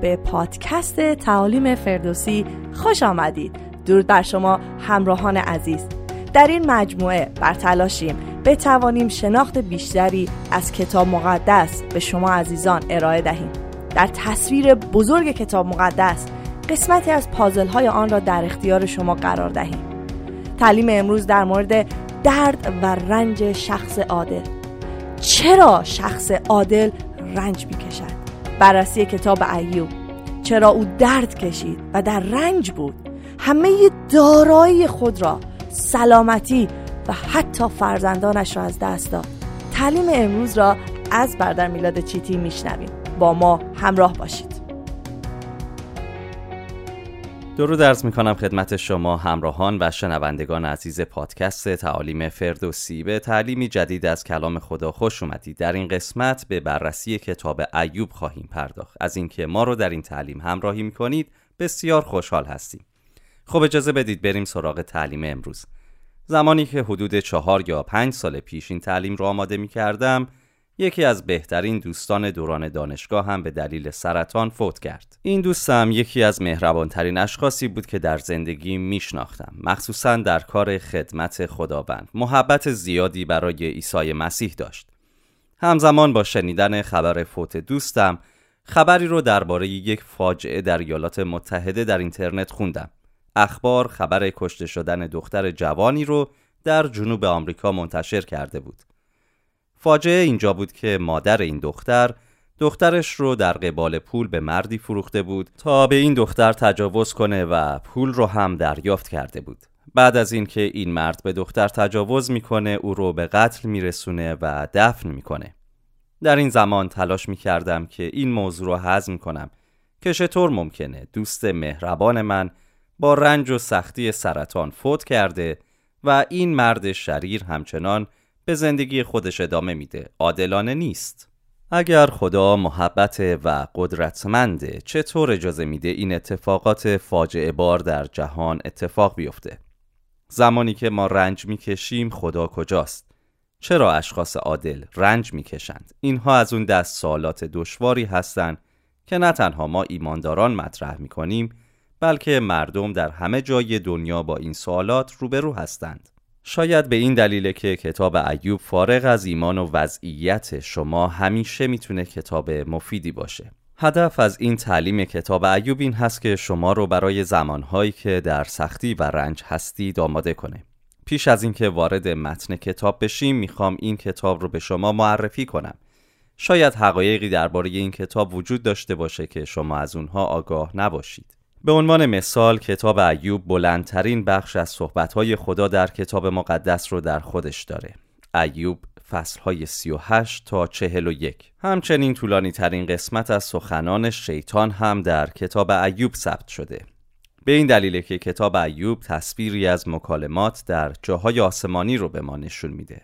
به پادکست تعالیم فردوسی خوش آمدید. درود بر شما همراهان عزیز. در این مجموعه بر تلاشیم بتوانیم شناخت بیشتری از کتاب مقدس به شما عزیزان ارائه دهیم. در تصویر بزرگ کتاب مقدس قسمتی از پازل های آن را در اختیار شما قرار دهیم. تعلیم امروز در مورد درد و رنج شخص عادل. چرا شخص عادل رنج می‌کشد؟ بررسی کتاب ایوب. چرا او درد کشید و در رنج بود. همه دارایی خود را سلامتی و حتی فرزندانش را از دست داد. تعلیم امروز را از بردر میلاد چیتی میشنویم. با ما همراه باشید. درود درز می کنم خدمت شما همراهان و شنوندگان عزیز پادکست تعالیم فردوسی. به تعلیمی جدید از کلام خدا خوش اومدید. در این قسمت به بررسی کتاب ایوب خواهیم پرداخت. از اینکه ما رو در این تعلیم همراهی می کنید بسیار خوشحال هستیم. خب اجازه بدید بریم سراغ تعلیم امروز. زمانی که حدود چهار یا پنج سال پیش این تعلیم رو آماده می کردم یکی از بهترین دوستان دوران دانشگاه هم به دلیل سرطان فوت کرد. این دوستم یکی از مهربانترین اشخاصی بود که در زندگی میشناختم مخصوصا در کار خدمت خداوند. محبت زیادی برای عیسی مسیح داشت. همزمان با شنیدن خبر فوت دوستم خبری رو درباره یک فاجعه در ایالات متحده در اینترنت خوندم. اخبار خبر کشته شدن دختر جوانی رو در جنوب آمریکا منتشر کرده بود. فاجعه اینجا بود که مادر این دختر دخترش رو در قبال پول به مردی فروخته بود تا به این دختر تجاوز کنه و پول رو هم دریافت کرده بود. بعد از اینکه این مرد به دختر تجاوز می‌کنه او رو به قتل میرسونه و دفن می‌کنه. در این زمان تلاش می‌کردم که این موضوع رو هضم کنم که چطور ممکنه دوست مهربان من با رنج و سختی سرطان فوت کرده و این مرد شریر همچنان به زندگی خودش ادامه میده. عادلانه نیست. اگر خدا محبت و قدرتمنده چطور اجازه میده این اتفاقات فاجعه بار در جهان اتفاق بیفته؟ زمانی که ما رنج می‌کشیم خدا کجاست؟ چرا اشخاص عادل رنج می‌کشند؟ اینها از اون دست سوالات دشواری هستند که نه تنها ما ایمانداران مطرح می‌کنیم بلکه مردم در همه جای دنیا با این سوالات روبرو هستند. شاید به این دلیل که کتاب ایوب فارغ از ایمان و وضعیت شما همیشه می‌تونه کتاب مفیدی باشه. هدف از این تعلیم کتاب ایوب این هست که شما رو برای زمانهایی که در سختی و رنج هستید آماده کنه. پیش از اینکه وارد متن کتاب بشیم می‌خوام این کتاب رو به شما معرفی کنم. شاید حقایقی درباره این کتاب وجود داشته باشه که شما از اونها آگاه نباشید. به عنوان مثال کتاب ایوب بلندترین بخش از صحبتهای خدا در کتاب مقدس رو در خودش داره. ایوب فصلهای 38 تا 41 همچنین طولانی ترین قسمت از سخنان شیطان هم در کتاب ایوب ثبت شده. به این دلیل که کتاب ایوب تصویری از مکالمات در جاهای آسمانی رو به ما نشون میده.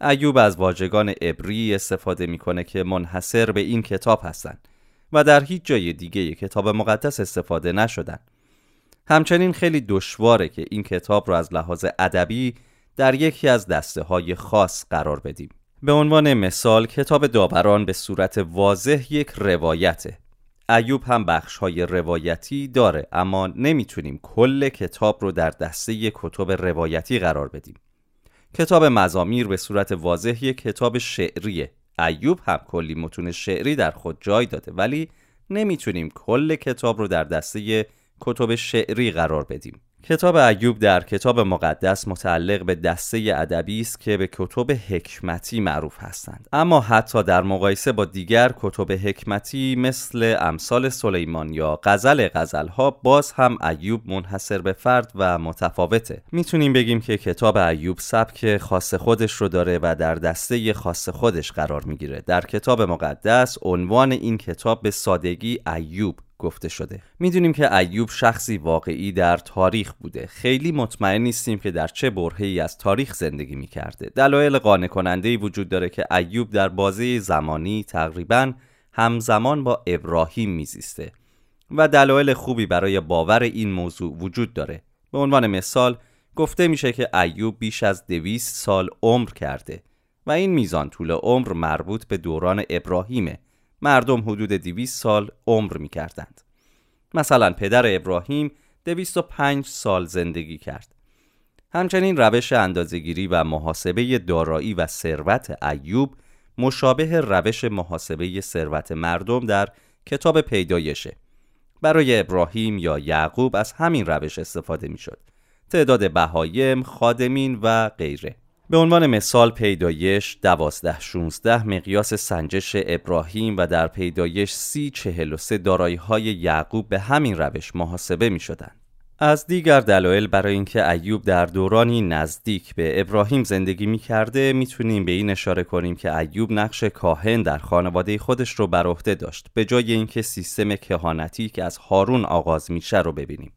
ایوب از واژگان عبری استفاده می‌کنه که منحصر به این کتاب هستند. و در هیچ جای دیگه کتاب مقدس استفاده نشدن. همچنین خیلی دشواره که این کتاب رو از لحاظ ادبی در یکی از دسته های خاص قرار بدیم. به عنوان مثال کتاب داوران به صورت واضح یک روایته. ایوب هم بخش های روایتی داره اما نمی‌تونیم کل کتاب رو در دسته کتب روایتی قرار بدیم. کتاب مزامیر به صورت واضح یک کتاب شعریه. ایوب هم کلی متون شعری در خود جای داده ولی نمی‌تونیم کل کتاب رو در دسته کتب شعری قرار بدیم. کتاب ایوب در کتاب مقدس متعلق به دسته ادبی است که به کتب حکمتی معروف هستند. اما حتی در مقایسه با دیگر کتب حکمتی مثل امثال سلیمان یا غزل غزلها باز هم ایوب منحصر به فرد و متفاوته. می‌تونیم بگیم که کتاب ایوب سبک خاص خودش رو داره و در دسته خاص خودش قرار می‌گیره. در کتاب مقدس عنوان این کتاب به سادگی ایوب گفته شده. می‌دونیم که ایوب شخصی واقعی در تاریخ بوده. خیلی مطمئن نیستیم که در چه برهی از تاریخ زندگی می‌کرده. دلایل قانع کننده وجود داره که ایوب در بازه زمانی تقریبا همزمان با ابراهیم میزیسته و دلایل خوبی برای باور این موضوع وجود داره. به عنوان مثال گفته میشه که ایوب بیش از دویست سال عمر کرده و این میزان طول عمر مربوط به دوران ابراهیمه. مردم حدود 200 سال عمر می کردند. مثلا پدر ابراهیم 205 سال زندگی کرد. همچنین روش اندازهگیری و محاسبه دارایی و ثروت ایوب مشابه روش محاسبه ثروت مردم در کتاب پیدایشه. برای ابراهیم یا یعقوب از همین روش استفاده می شد. تعداد بهایم، خادمین و غیره. به عنوان مثال پیدایش دوازده 16 مقیاس سنجش ابراهیم و در پیدایش سی چهل و سه دارایی های یعقوب به همین روش محاسبه می شدن. از دیگر دلایل برای اینکه ایوب در دورانی نزدیک به ابراهیم زندگی می کرده می‌تونیم به این اشاره کنیم که ایوب نقش کاهن در خانواده خودش رو بر عهده داشت به جای اینکه سیستم کهانتی که از هارون آغاز میشه رو ببینیم.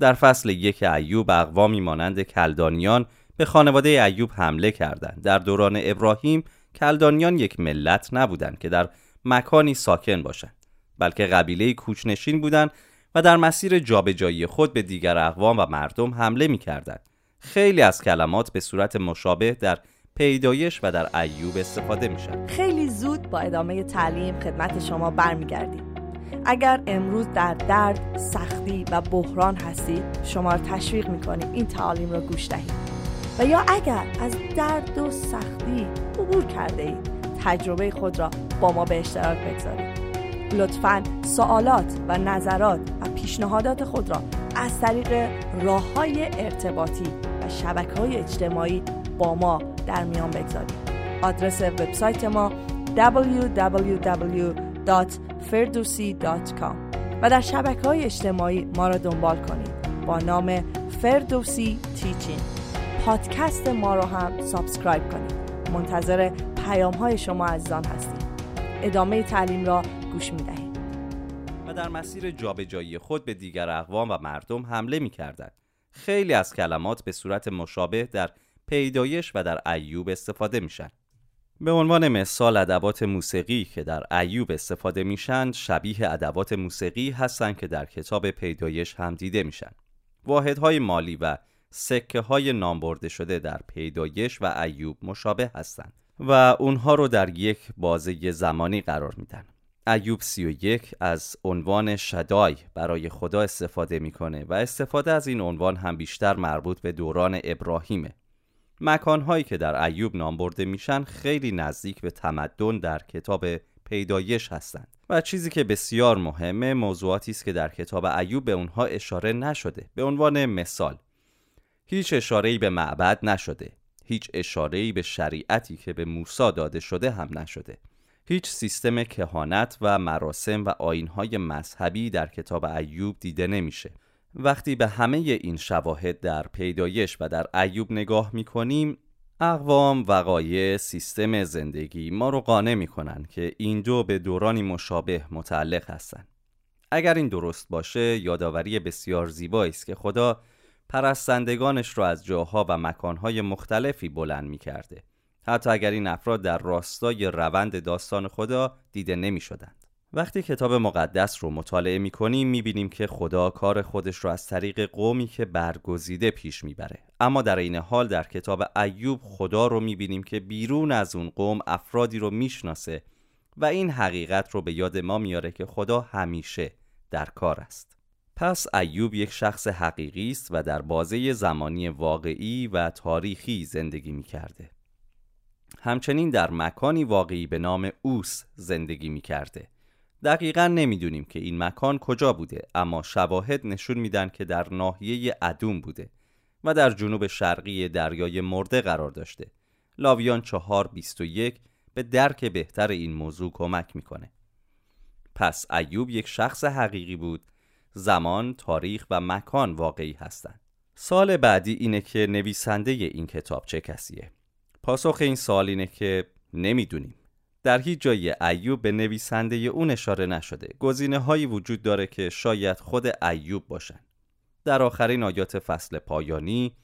در فصل یک ایوب اقوامی مانند کلدانیان به خانواده ایوب حمله کردند. در دوران ابراهیم کلدانیان یک ملت نبودند که در مکانی ساکن باشند بلکه قبیله کوچنشین بودند و در مسیر جابجایی خود به دیگر اقوام و مردم حمله می کردند. خیلی از کلمات به صورت مشابه در پیدایش و در ایوب استفاده میشن خیلی زود با ادامه تعلیم خدمت شما برمیگردیم اگر امروز در درد، سختی و بحران هستید شما را تشویق می‌کنیم این تعالیم را گوش دهید و یا اگر از درد و سختی عبور کرده اید تجربه خود را با ما به اشتراک بگذارید. لطفا سوالات و نظرات و پیشنهادات خود را از طریق راه های ارتباطی و شبکه های اجتماعی با ما در میان بگذارید. آدرس وبسایت ما www.ferdusi.com و در شبکه های اجتماعی ما را دنبال کنید با نام فردوسی Teaching پادکست ما رو هم subscribe کنید منتظر پیام های شما عزیزان هستیم ادامه تعلیم را گوش می دهیم و در مسیر جابجایی خود به دیگر اقوام و مردم حمله می کردن. خیلی از کلمات به صورت مشابه در پیدایش و در ایوب استفاده میشن. به عنوان مثال ادوات موسیقی که در ایوب استفاده میشن شبیه ادوات موسیقی هستند که در کتاب پیدایش هم دیده میشن. واحدهای مالی و سکه های نامبرده شده در پیدایش و ایوب مشابه هستند و اونها رو در یک بازه زمانی قرار میدن. ایوب 31 از عنوان شدای برای خدا استفاده می‌کنه و استفاده از این عنوان هم بیشتر مربوط به دوران ابراهیمه. مکانهایی که در ایوب نام برده میشن خیلی نزدیک به تمدن در کتاب پیدایش هستند و چیزی که بسیار مهمه موضوعاتی است که در کتاب ایوب به اونها اشاره نشده. به عنوان مثال هیچ اشاره‌ای به معبد نشده. هیچ اشاره‌ای به شریعتی که به موسی داده شده هم نشده. هیچ سیستم کهانت و مراسم و آینهای مذهبی در کتاب ایوب دیده نمیشه. وقتی به همه این شواهد در پیدایش و در ایوب نگاه می‌کنیم اقوام وقایع سیستم زندگی ما رو قانع می‌کنن که این دو به دورانی مشابه متعلق هستند اگر این درست باشه یادآوری بسیار زیبایی است که خدا پرستندگانش را از جاها و مکانهای مختلفی بلند می کرده. حتی اگر این افراد در راستای روند داستان خدا دیده نمی شدند. وقتی کتاب مقدس رو مطالعه می کنیم می بینیم که خدا کار خودش رو از طریق قومی که برگزیده پیش می‌بره اما در این حال در کتاب ایوب خدا رو می بینیم که بیرون از اون قوم افرادی رو می‌شناسه و این حقیقت رو به یاد ما میاره که خدا همیشه در کار است پس ایوب یک شخص حقیقی است و در بازه زمانی واقعی و تاریخی زندگی می کرده. همچنین در مکانی واقعی به نام اوس زندگی می کرده. دقیقا نمی‌دونیم که این مکان کجا بوده اما شواهد نشون میدن که در ناحیه ادوم بوده و در جنوب شرقی دریای مرده قرار داشته. لاویان چهار بیست و یک به درک بهتر این موضوع کمک می‌کنه. پس ایوب یک شخص حقیقی بود زمان، تاریخ و مکان واقعی هستند. سال بعدی اینه که نویسنده این کتاب چه کسیه؟ پاسخ این سال اینه که نمی‌دونیم. در هیچ جای ایوب به نویسنده اون اشاره نشده. گزینه هایی وجود داره که شاید خود ایوب باشن. در آخرین آیات فصل پایانی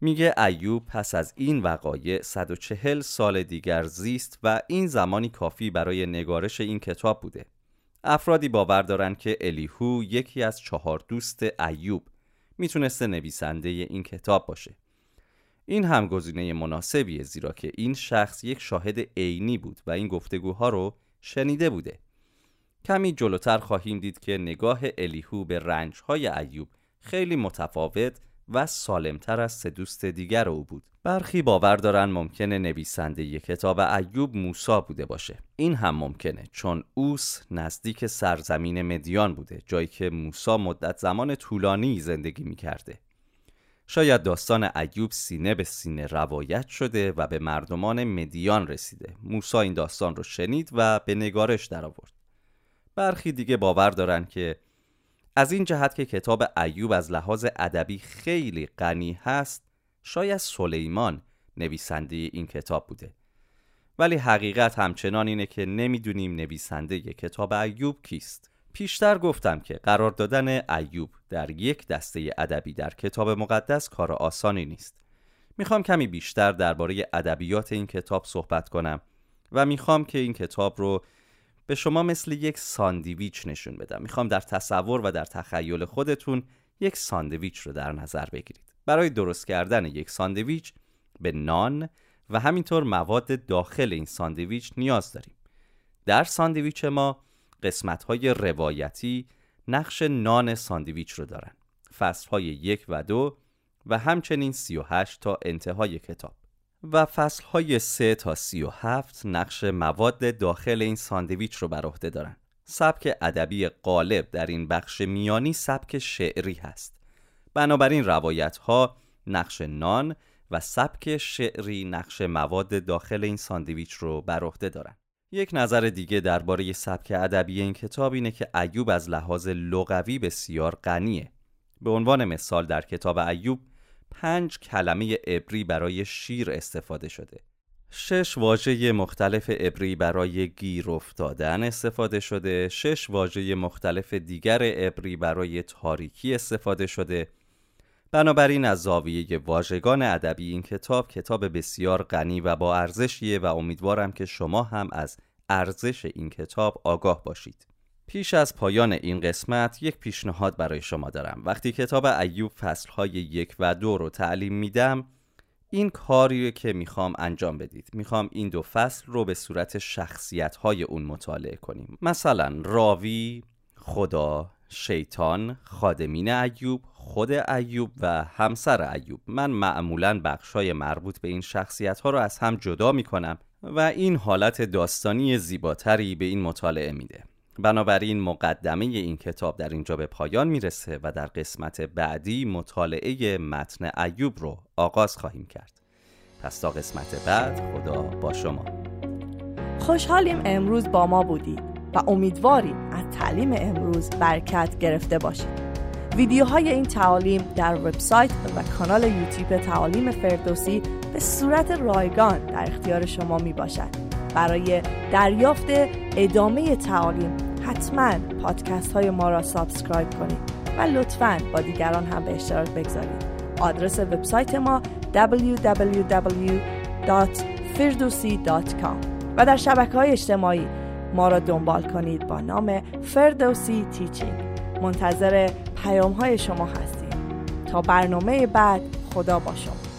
میگه ایوب پس از این وقایع 140 سال دیگر زیست و این زمانی کافی برای نگارش این کتاب بوده. افرادی باور دارند که الیهو یکی از چهار دوست ایوب می‌تونسته نویسنده این کتاب باشه. این هم گزینه مناسبیه زیرا که این شخص یک شاهد عینی بود و این گفتگوها رو شنیده بوده. کمی جلوتر خواهیم دید که نگاه الیهو به رنجهای ایوب خیلی متفاوت و سالمتر از سه دوست دیگر او بود. برخی باور دارن ممکنه نویسنده ی کتاب ایوب موسا بوده باشه. این هم ممکنه چون اوس نزدیک سرزمین مدیان بوده جایی که موسا مدت زمان طولانی زندگی می‌کرده. شاید داستان ایوب سینه به سینه روایت شده و به مردمان مدیان رسیده. موسا این داستان رو شنید و به نگارش درآورد. برخی دیگه باور دارن که از این جهت که کتاب ایوب از لحاظ ادبی خیلی غنی هست شاید سلیمان نویسنده این کتاب بوده. ولی حقیقت همچنان اینه که نمی‌دونیم نویسنده کتاب ایوب کیست. پیشتر گفتم که قرار دادن ایوب در یک دسته ادبی در کتاب مقدس کار آسانی نیست. می‌خوام کمی بیشتر درباره ادبیات این کتاب صحبت کنم و می‌خوام که این کتاب رو به شما مثل یک ساندویچ نشون بدم. می‌خوام در تصور و در تخیل خودتون یک ساندویچ رو در نظر بگیرید. برای درست کردن یک ساندویچ به نان و همینطور مواد داخل این ساندویچ نیاز داریم. در ساندویچ ما قسمت های روایتی نقش نان ساندویچ رو دارن. فصل های یک و دو و همچنین سی و هشت تا انتهای کتاب. و فصل های سه تا سی و هفت نقش مواد داخل این ساندویچ رو بر عهده دارن. سبک ادبی غالب در این بخش میانی سبک شعری هست. بنابراین روایت ها نقش نان و سبک شعری نقش مواد داخل این ساندویچ رو بر عهده دارن. یک نظر دیگه درباره سبک ادبی این کتاب اینه که ایوب از لحاظ لغوی بسیار غنیه. به عنوان مثال در کتاب ایوب پنج کلمه عبری برای شیر استفاده شده. شش واژه مختلف عبری برای گیر افتادن استفاده شده. شش واژه مختلف دیگر عبری برای تاریکی استفاده شده. بنابراین از زاویه واژگان ادبی این کتاب کتاب بسیار غنی و با ارزشیه و امیدوارم که شما هم از ارزش این کتاب آگاه باشید. پیش از پایان این قسمت یک پیشنهاد برای شما دارم. وقتی کتاب ایوب فصلهای یک و دو رو تعلیم میدم این کاری که می‌خوام انجام بدید. می‌خوام این دو فصل رو به صورت شخصیت های اون مطالعه کنیم. مثلا راوی، خدا، شیطان، خادمین ایوب، خود ایوب و همسر ایوب. من معمولا بخشای مربوط به این شخصیت ها رو از هم جدا می کنم و این حالت داستانی زیباتری به این مطالعه میده. بنابراین مقدمه این کتاب در اینجا به پایان می‌رسه و در قسمت بعدی مطالعه متن ایوب رو آغاز خواهیم کرد. پس تا قسمت بعد خدا با شما. خوشحالیم امروز با ما بودید و امیدواریم از تعلیم امروز برکت گرفته باشید ویدیوهای این تعالیم در وبسایت و کانال یوتیوب تعالیم فردوسی به صورت رایگان در اختیار شما می باشد. برای دریافت ادامه تعالیم حتما پادکست های ما را subscribe کنید و لطفا با دیگران هم به اشتراک بگذارید. آدرس وبسایت ما www.firdosi.com و در شبکه های اجتماعی ما را دنبال کنید با نام فردوسی Teaching منتظر پیام های شما هستیم. تا برنامه بعد خدا با شما.